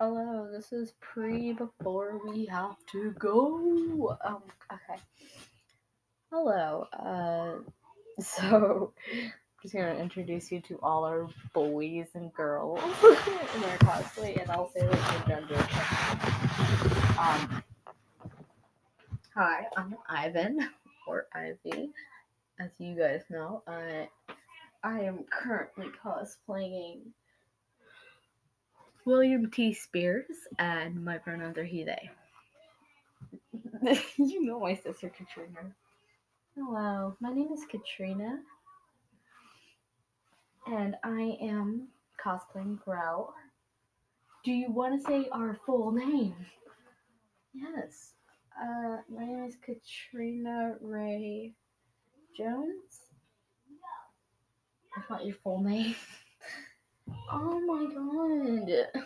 Hello, this is pre before we have to go. Um, okay. Hello. Uh, so I'm just gonna introduce you to all our boys and girls in our cosplay, and I'll say like the gender. Um, hi, I'm Ivan or Ivy, as you guys know. I I am currently cosplaying William T. Spears, and my pronouns are he, they. you know my sister Katrina. Hello, my name is Katrina, and I am cosplaying Grell. Do you want to say our full name? Yes. Uh, my name is Katrina Ray Jones. That's not your full name. Oh my god.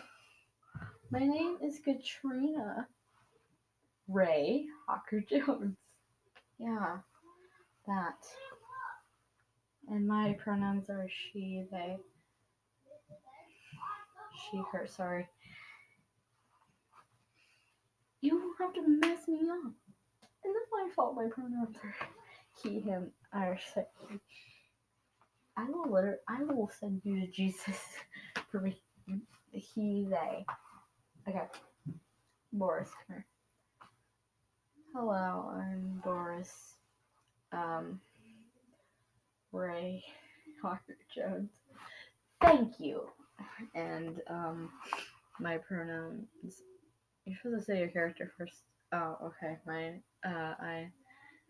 My name is Katrina Ray Hawker Jones. Yeah, that. And my pronouns are she, they. She, her, sorry. You have to mess me up. And it's my fault my pronouns are he, him, or she. I will I will send you to Jesus for me. He, they. Okay. Boris, come here. Hello, I'm Boris. Um, Ray Hawker Jones. Thank you. And um, my pronouns. You're supposed to say your character first. Oh, okay. My uh, I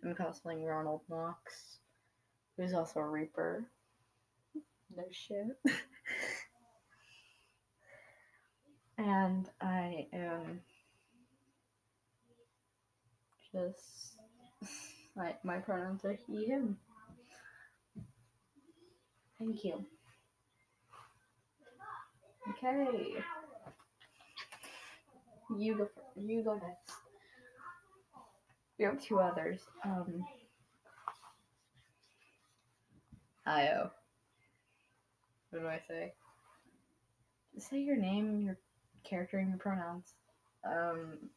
am cosplaying Ronald Knox, who's also a Reaper. No shit. and I am just my my pronouns are he him. Thank you. Okay. You go. fir- You go next. We have two others. Um. Io. What do I say? Say your name, your character, and your pronouns. Um.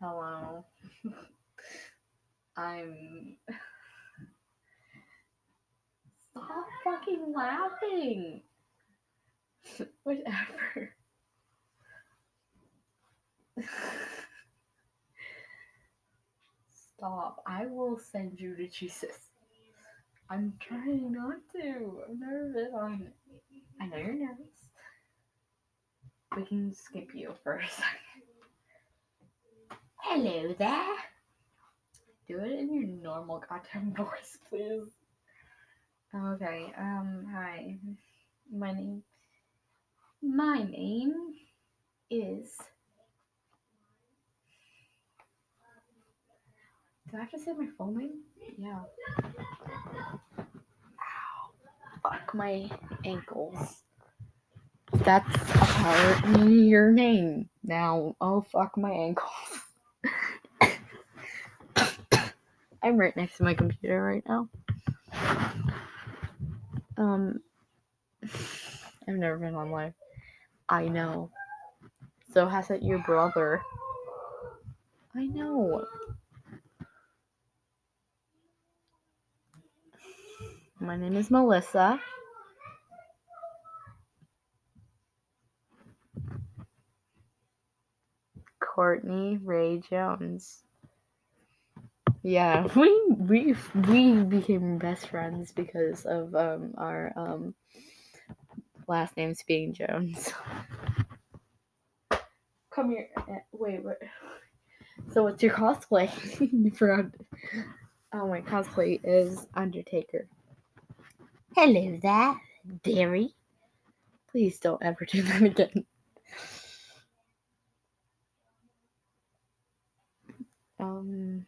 Hello. I'm. Stop fucking laughing. Whatever. Stop. I will send you to Jesus. I'm trying not to. I'm nervous on it. I know you're nervous. We can skip you for a second. Hello there. Do it in your normal goddamn voice, please. Okay, um, hi. My name my name is Do I have to say my full name? Yeah. Fuck my ankles. That's a part of your name. Now, oh fuck my ankles. I'm right next to my computer right now. Um, I've never been on live. I know. So has it your brother? I know. My name is Melissa. Courtney Ray Jones. Yeah, we we we became best friends because of um our um last names being Jones. Come here. uh, Wait, wait. So what's your cosplay? Oh, my cosplay is Undertaker. Hello there, dearie. Please don't ever do that again. Um,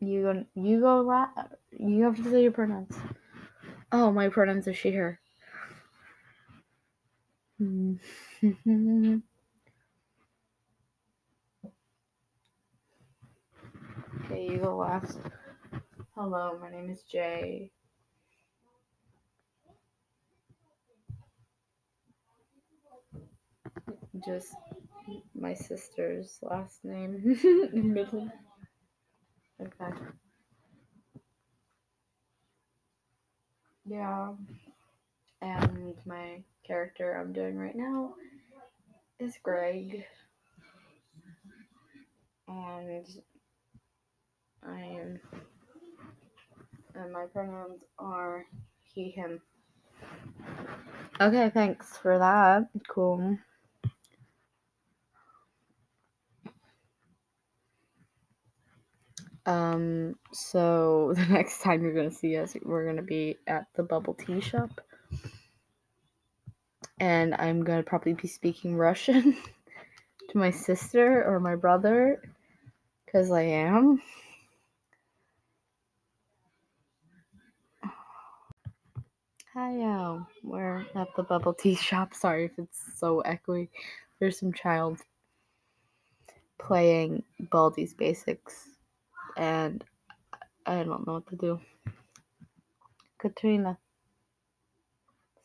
you go. You go. La- you have to say your pronouns. Oh, my pronouns are she, her. okay, you go last. Hello, my name is Jay. Just my sister's last name. Admitted. Okay. Yeah. And my character I'm doing right now is Greg. And I am and my pronouns are he him. Okay, thanks for that. Cool. Um, so the next time you're gonna see us, we're gonna be at the bubble tea shop. And I'm gonna probably be speaking Russian to my sister or my brother, because I am. Hi, uh, we're at the bubble tea shop. Sorry if it's so echoey. There's some child playing Baldi's Basics, and I don't know what to do. Katrina.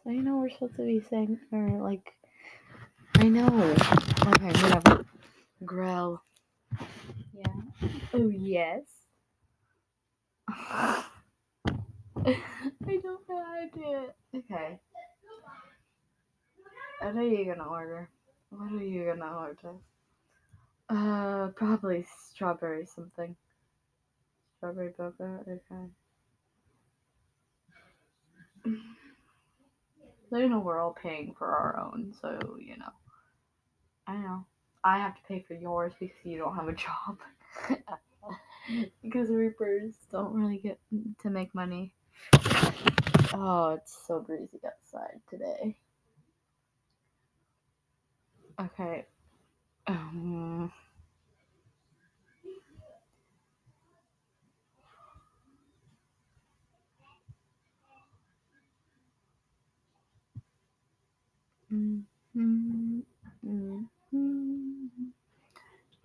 So you know we're supposed to be saying, or like, I know. Okay, whatever. Grell. Yeah. Oh yes. I don't know how to do it. Okay. What are you gonna order? What are you gonna order? Uh, probably strawberry something. Strawberry boba. Okay. So you know we're all paying for our own, so you know. I know. I have to pay for yours because you don't have a job. because reapers don't really get to make money. Oh, it's so breezy outside today. Okay. Um, I'm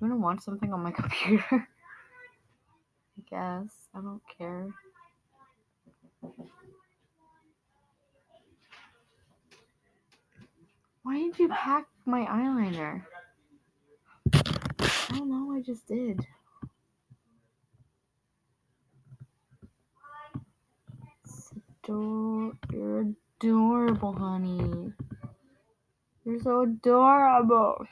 gonna watch something on my computer. I guess. I don't care. Why did you pack my eyeliner? I don't know, I just did. You're adorable, honey. You're so adorable.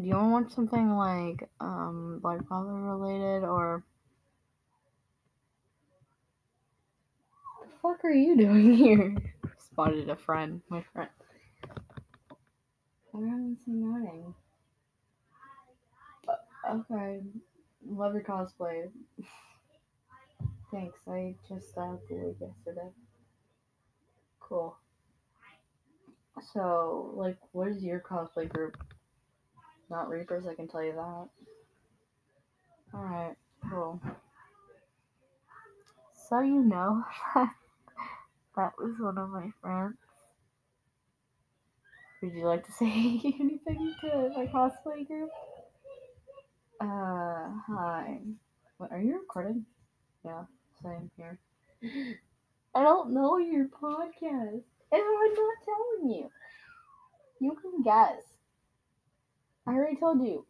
Do you want to watch something like um Black Butler related or What the fuck are you doing here? Spotted a friend, my friend. We're having some outing. Uh, okay. Love your cosplay. Thanks. I just got the wig yesterday. Cool. So, like, what is your cosplay group? Not Reapers, I can tell you that. Alright, cool. So you know that was one of my friends. Would you like to say anything to my cosplay group? Uh, hi. What, are you recording? Yeah, same here. I don't know your podcast. And I'm not telling you. You can guess. I already told you.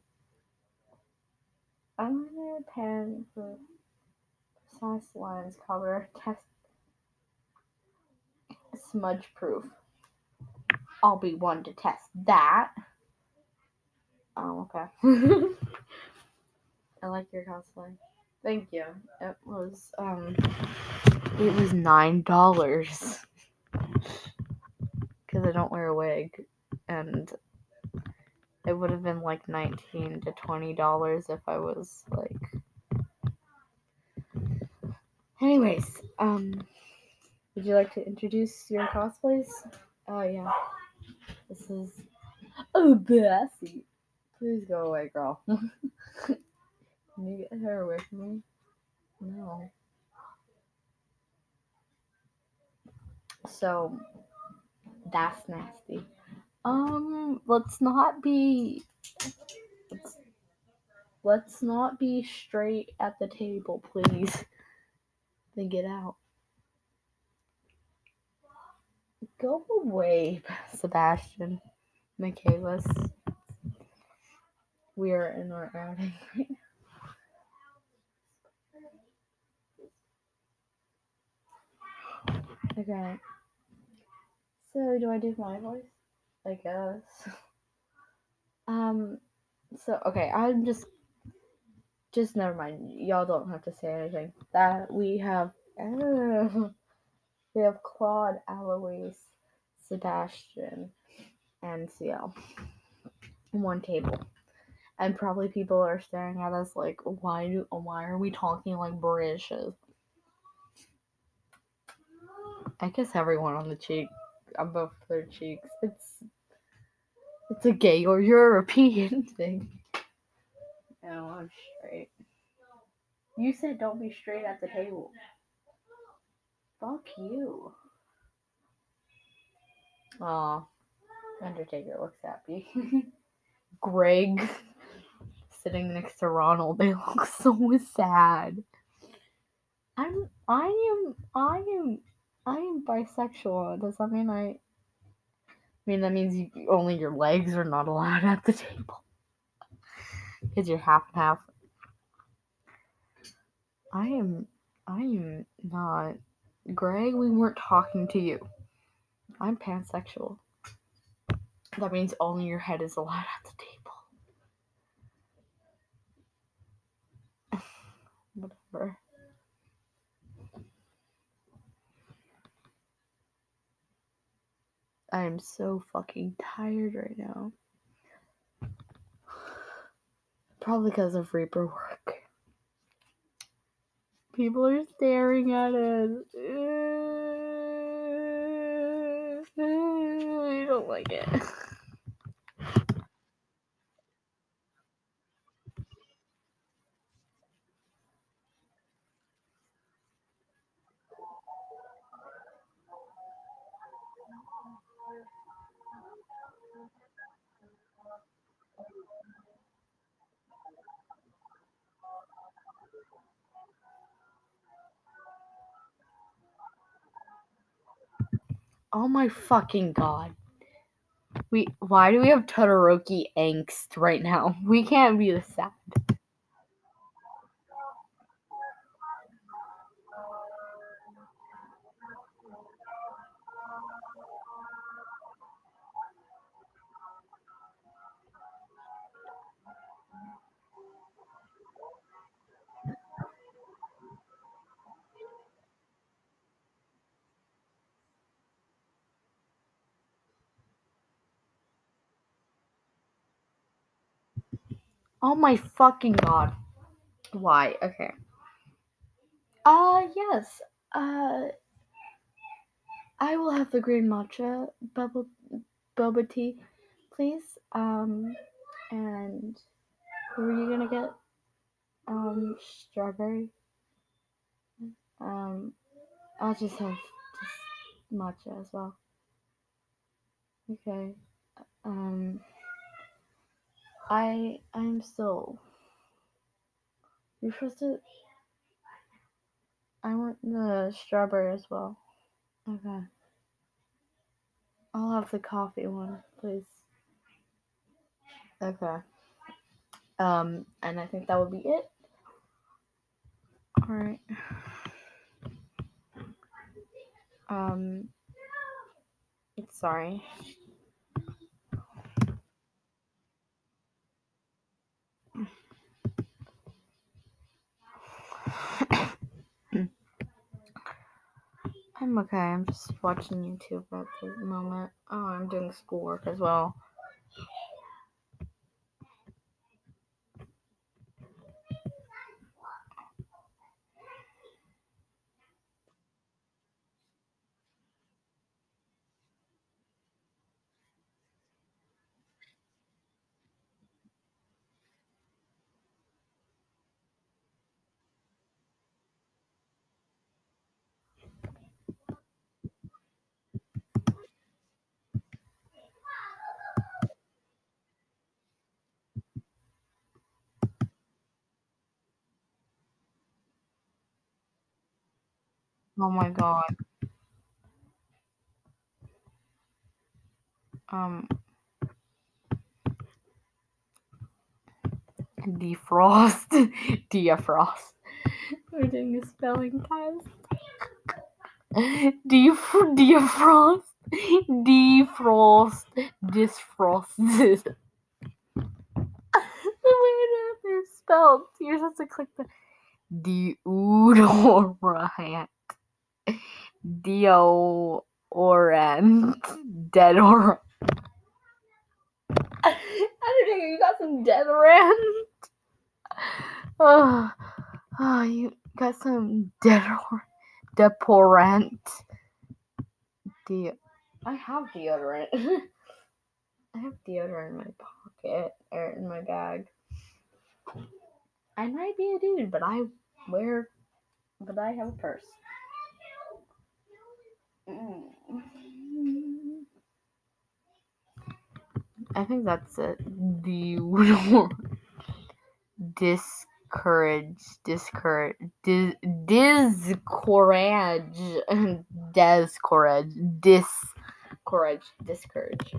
I'm gonna pen for precise lines color test smudge proof. I'll be one to test that. Oh, okay. I like your cosplay. Thank you. It was um it was nine dollars. Cause I don't wear a wig and it would have been like nineteen to twenty dollars if I was like anyways, um would you like to introduce your cosplays? Oh yeah. This is Oh Bessie. Please go away, girl. Can you get her away from me? No. So that's nasty. Um, let's not be let's, let's not be straight at the table, please. Then get out. Go away, Sebastian. Michaelis. We are in our outing right now. Okay. So do I do my voice? I guess. Um so okay, I'm just just never mind. Y'all don't have to say anything. That we have we have Claude, Alois, Sebastian, and Ciel. One table. And probably people are staring at us like, why do why are we talking like British? I guess everyone on the cheek above their cheeks. It's it's a gay or European thing. No, I'm straight. You said don't be straight at the table. Fuck you. Aw. Undertaker looks happy. Greg sitting next to Ronald, they look so sad. I'm I am I am I am bisexual. Does that mean I I mean that means you, only your legs are not allowed at the table. Because you're half and half. I am I am not Greg, we weren't talking to you. I'm pansexual. That means only your head is allowed at the table. Whatever. I am so fucking tired right now. Probably because of Reaper work. People are staring at us. I don't like it. my fucking god. We why do we have Todoroki angst right now? We can't be this sad. Oh my fucking god. Why? Okay. Uh yes. Uh I will have the green matcha bubble boba tea, please. Um and who are you gonna get? Um strawberry. Um I'll just have just matcha as well. Okay. Um I I'm still you're supposed to I want the strawberry as well. Okay. I'll have the coffee one, please. Okay. Um, and I think that would be it. Alright. Um, sorry. I'm okay. I'm just watching YouTube at the moment. Oh, I'm doing schoolwork as well. Oh my god. Um. Defrost. Defrost. We're doing a spelling test. Def defrost. Defrost. Disfrost. the way that they're spelled. You're supposed to click the deodorant. Deodorant. Deodorant. Undertaker, you got some deodorant. Oh, oh, you got some deodorant. Deodorant. De- I have deodorant. I have deodorant in my pocket or in my bag. I might be a dude, but I wear, but I have a purse. I think that's it. The discourage, discourage, dis, discourage, discourage, discourage, discourage.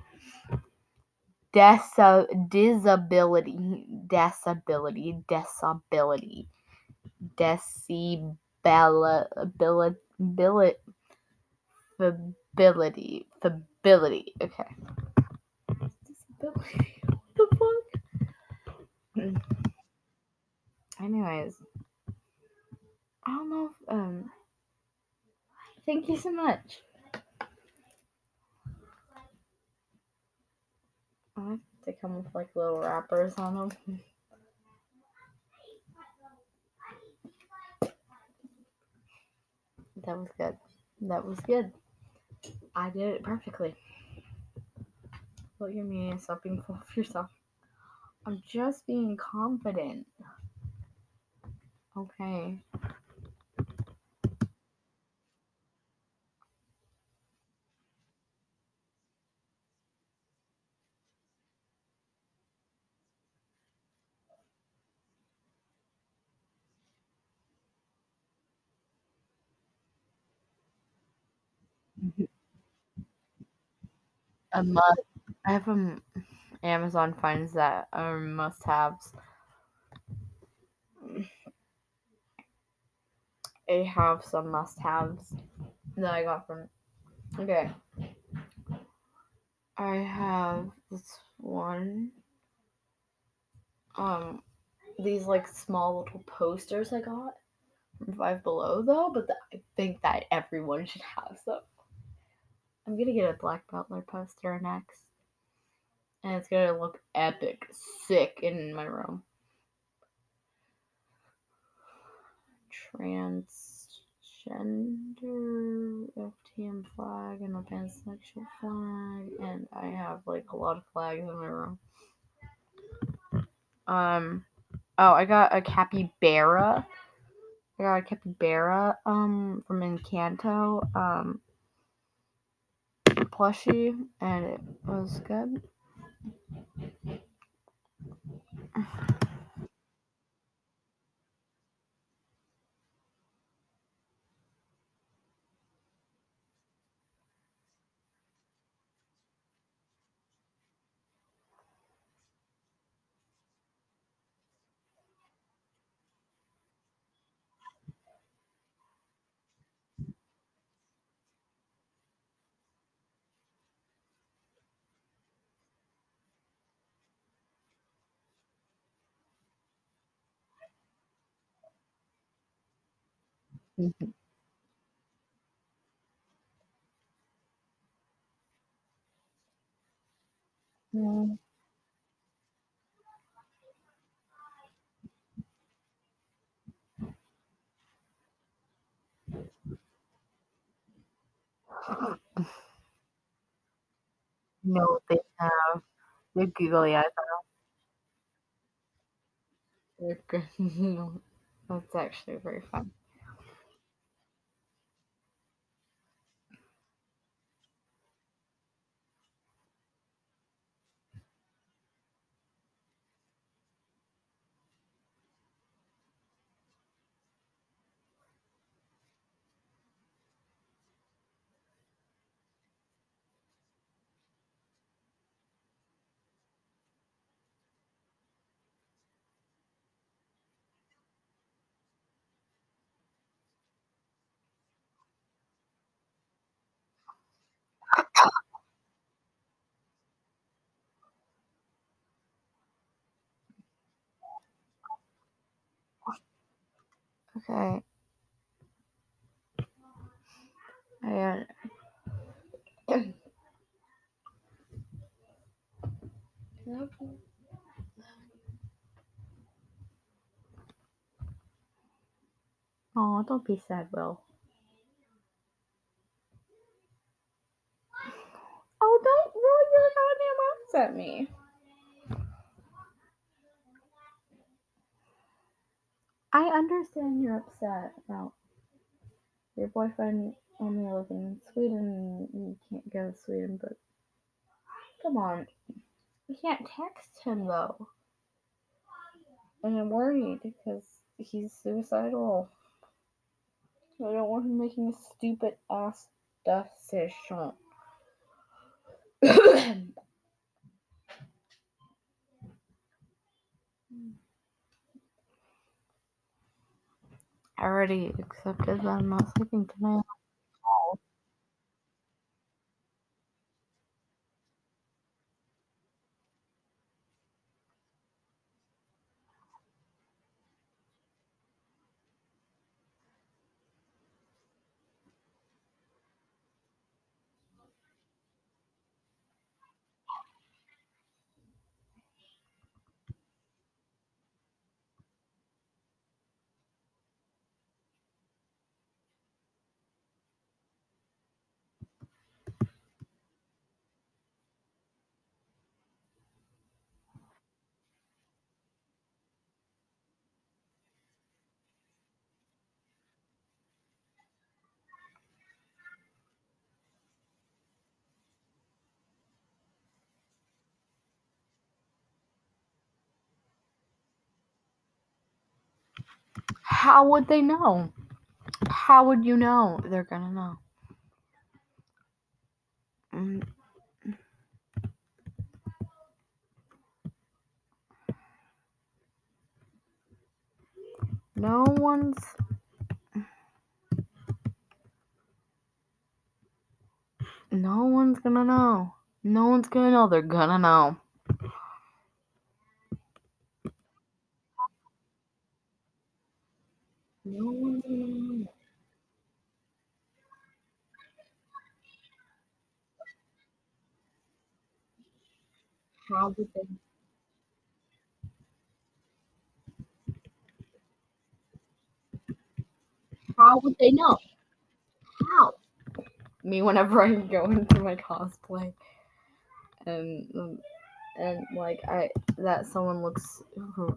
Desa, disability, disability, disability, decibel, ability, ability, ability. Okay. Disability. What the fuck? Anyways, I don't know if, um, thank you so much. I like to come with like little wrappers on them. That was good. That was good. I did it perfectly. Look at me, stop being full of yourself. I'm just being confident. Okay. A must. I have um Amazon finds that are must haves. I have some must haves that I got from. Okay. I have this one. Um, these like small little posters I got from Five Below though, but th- I think that everyone should have some. I'm gonna get a Black Butler poster next, and it's gonna look epic, sick in my room. Transgender FTM flag and a pansexual flag, and I have like a lot of flags in my room. Um, oh, I got a capybara. I got a capybara um from Encanto um plushie, and it was good. Mhm. Mm. No, they have they're googly eyes. They're good. That's actually very fun. Okay. I Oh, don't be sad, Will. Oh, don't roll your goddamn eyes at me. I understand you're upset about your boyfriend only living in Sweden. And you can't go to Sweden, but come on. You can't text him though. And I'm worried because he's suicidal. I don't want him making a stupid ass decision. I already accepted that I'm not sleeping tonight. How would they know? How would you know? They're gonna know. Mm. No one's. No one's gonna know. No one's gonna know. They're gonna know. No one's gonna know. How would they? How would they know? How? Me, whenever I go into my cosplay, and and like I that someone looks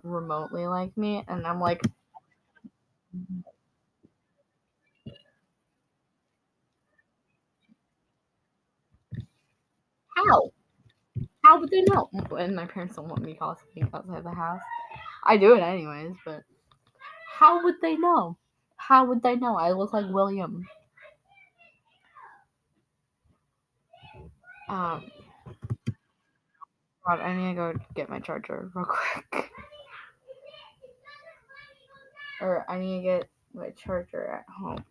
remotely like me, and I'm like, how? And my parents don't want me cosplaying outside the house. I do it anyways, but how would they know? How would they know? I look like William. Um, God, I need to go get my charger real quick. or I need to get my charger at home.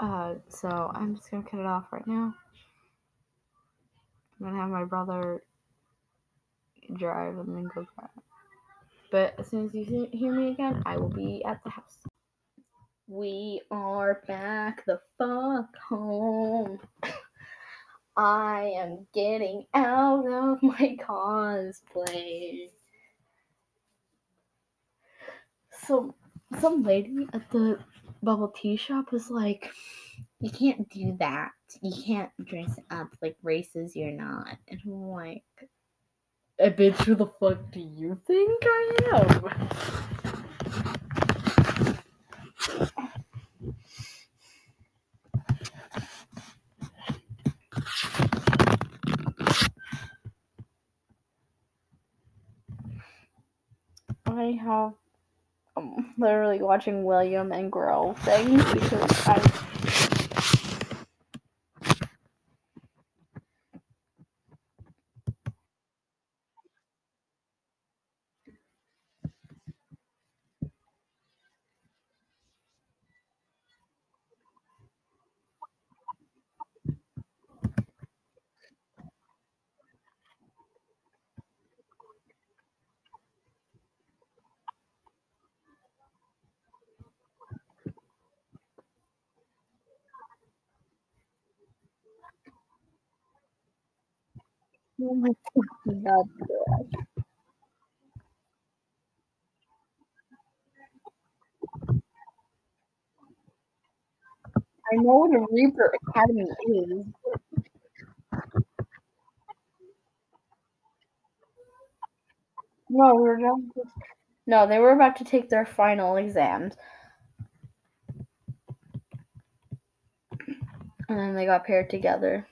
Uh, so I'm just gonna cut it off right now. I'm gonna have my brother drive and then go it. But as soon as you hear me again, I will be at the house. We are back the fuck home. I am getting out of my cosplay. So, some lady at the bubble tea shop was like, You can't do that. You can't dress up like races you're not. And I'm like, "Eh, bitch, who the fuck do you think I am? I have um, literally watching William and Grell things because I I know what a Reaper Academy is. No, we're not. No, they were about to take their final exams. And then they got paired together.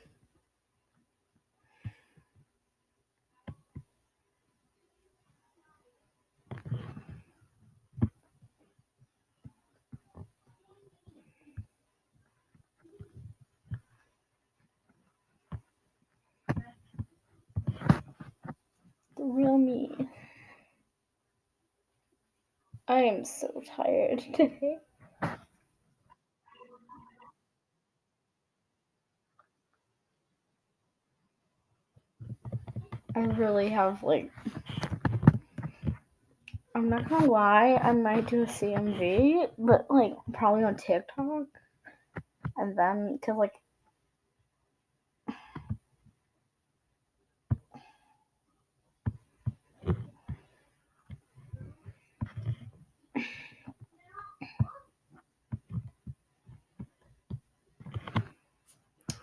Real me. I am so tired today. I really have like I'm not gonna lie, I might do a CMV, but like probably on TikTok. And then, cause like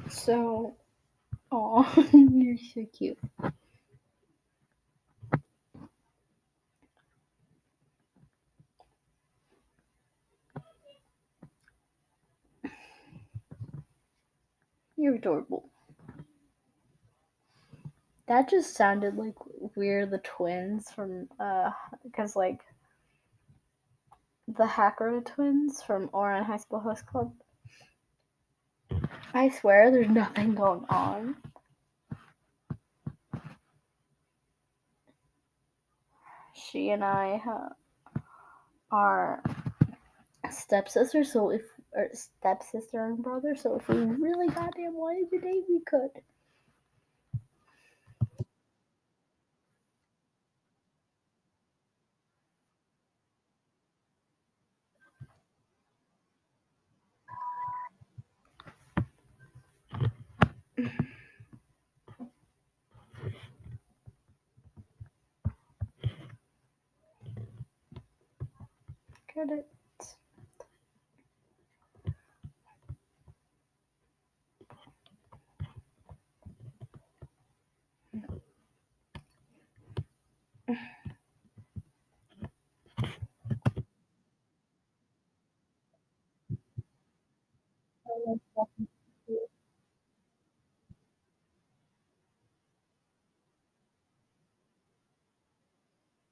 so oh cute. You're adorable. That just sounded like we're the twins from uh because like the Hacker twins from Ouran High School Host Club. I swear there's nothing going on. She and I uh, are stepsisters, so if or stepsister and brother, so if we really goddamn wanted to date, we could.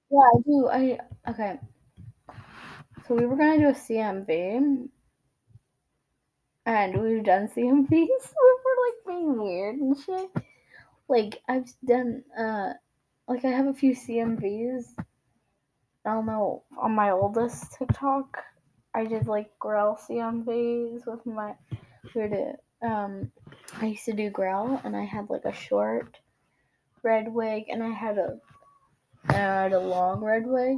Yeah, I do. I okay. So we were gonna do a CMV, and we've done CMVs. we were like being weird and shit. Like I've done, uh, like I have a few CMVs. I don't know on my oldest TikTok. I did like Grell CMVs with my. We did. Um, I used to do Grell, and I had like a short red wig, and I had a, I had a long red wig.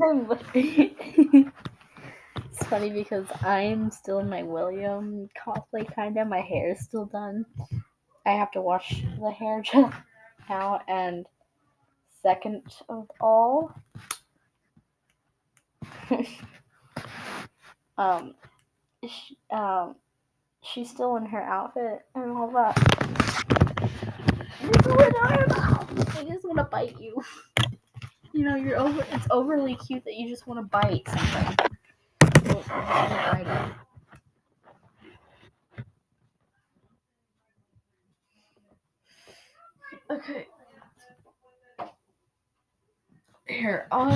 it's funny because I'm still in my William cosplay, kind of. My hair is still done. I have to wash the hair just now. And second of all, um, she, um, she's still in her outfit and all that. This is what I'm about. I just want to bite you. You know, you're over. It's overly cute that you just want to bite something. Okay. Here, I'll.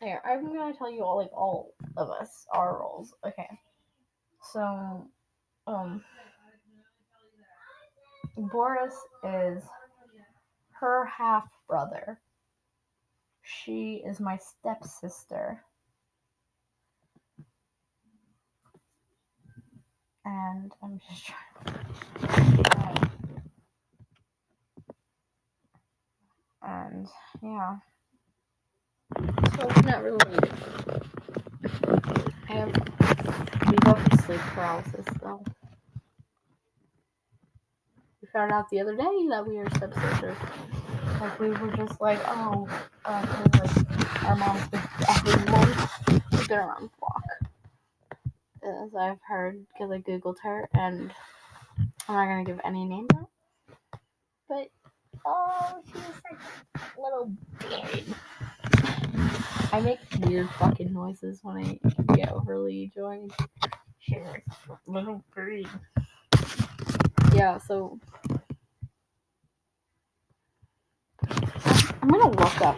Here, I'm gonna tell you all, like, all of us, our roles. Okay. So, um. Boris is her half brother. She is my stepsister. And I'm just trying. And yeah. So it's not related. I have we both have sleep paralysis though. We found out the other day that we are stepsisters. Like we were just like, oh, uh, 'cause, like our mom's been we've around the block. As I've heard, because I googled her, and I'm not gonna give any names out. But oh, she's such a little babe. I make weird fucking noises when I get overly joined. She's a little bird. Yeah, so I'm gonna look up.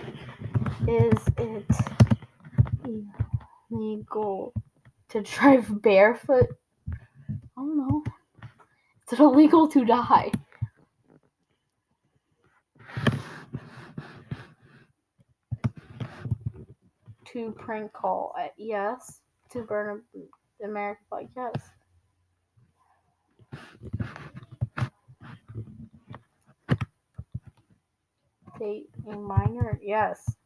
Is it illegal to drive barefoot? I don't know. Is it illegal to die? To prank call? Uh, yes. To burn a American flag? Yes. Date a minor? Yes.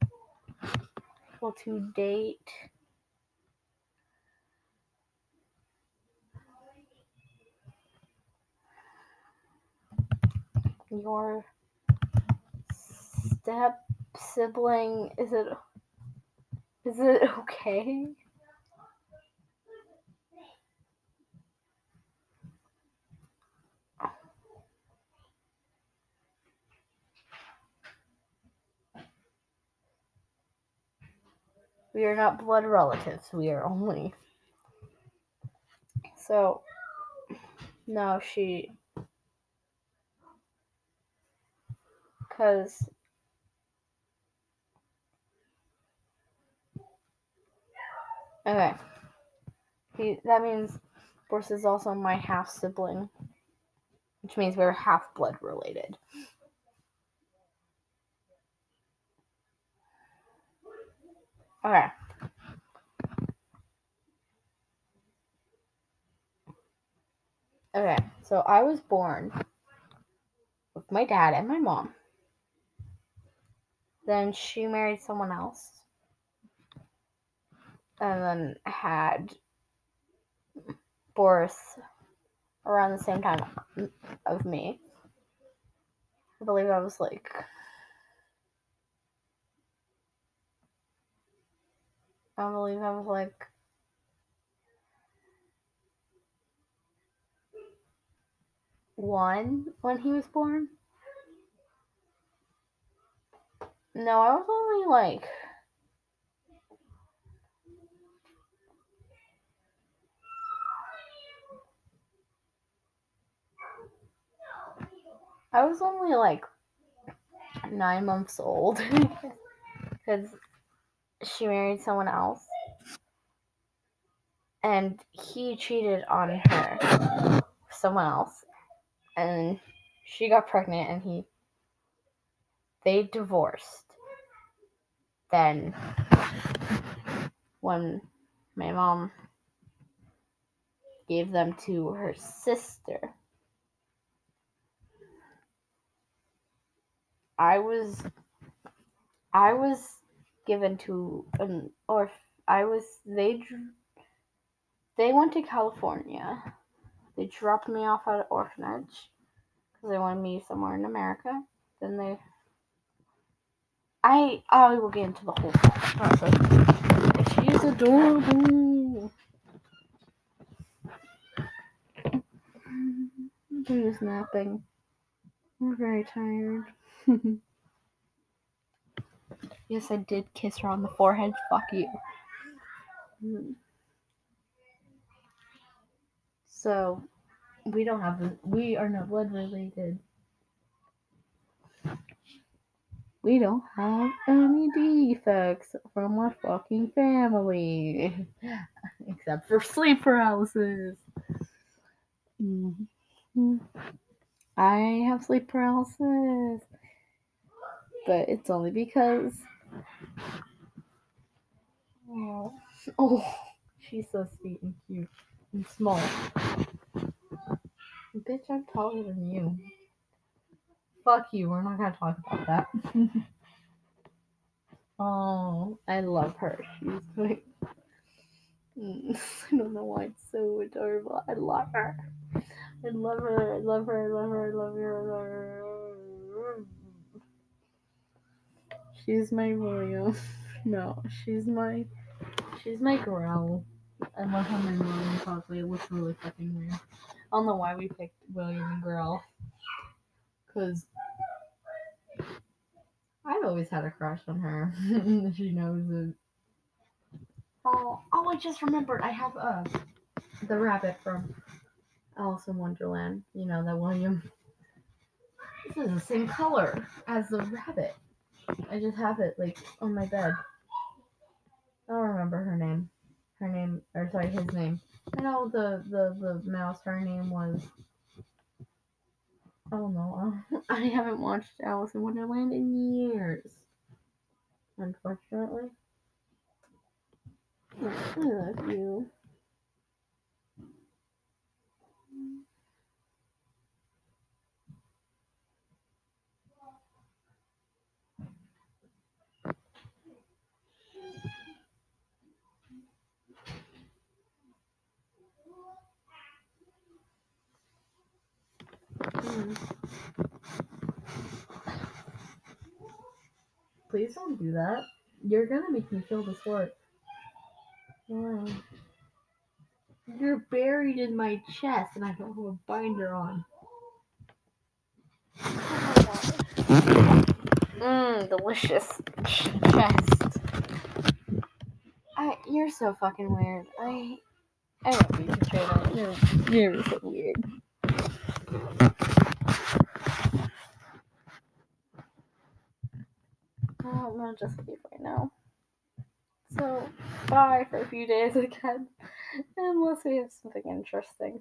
Well, to date. Your step sibling is it is it okay? We are not blood relatives. We are only. So, no, she. Because. Okay. He, that means Boris is also my half sibling, which means we're half blood related. Okay. Okay, so I was born with my dad and my mom. Then she married someone else. And then had Boris around the same time of me. I believe I was like I don't believe I was like one when he was born. No, I was only like I was only like nine months old because she married someone else. And he cheated on her someone else. And she got pregnant and he they divorced. Then when my mom gave them to her sister i was i was given to an or I was they they went to California. They dropped me off at an orphanage because they wanted me somewhere in America. Then they I I will get into the whole process. She's adorable. Just napping. We're very tired. Yes, I did kiss her on the forehead. Fuck you. So, we don't have, we are not blood related. We don't have any defects from our fucking family. Except for sleep paralysis. Mm-hmm. I have sleep paralysis. But it's only because. Oh, oh she's so sweet and cute and small. Bitch, I'm taller than you. Fuck you, we're not gonna talk about that. oh, I love her. She's like. I don't know why it's so adorable. I love her. I love her. I love her. I love her. I love her. I love her. She's my William. No, she's my. She's my girl. I love how my mom William cosplay looks really fucking weird. I don't know why we picked William and Grell. Cause I've always had a crush on her. she knows it. Oh, oh! I just remembered. I have uh the rabbit from Alice in Wonderland. You know that William. This is the same color as the rabbit. I just have it like on my bed. I don't remember her name. Her name, or sorry, his name. I know the the the mouse. Her name was. Oh no, I haven't watched Alice in Wonderland in years. Unfortunately. I love you. Please don't do that. You're gonna make me feel this work. Wow. You're buried in my chest and I don't have a binder on. Mmm, delicious ch- chest. I, you're so fucking weird. I, I love you, Katrina. You're, you're so weird. Oh, I'm gonna just leave right now. So, bye for a few days again, unless we have something interesting.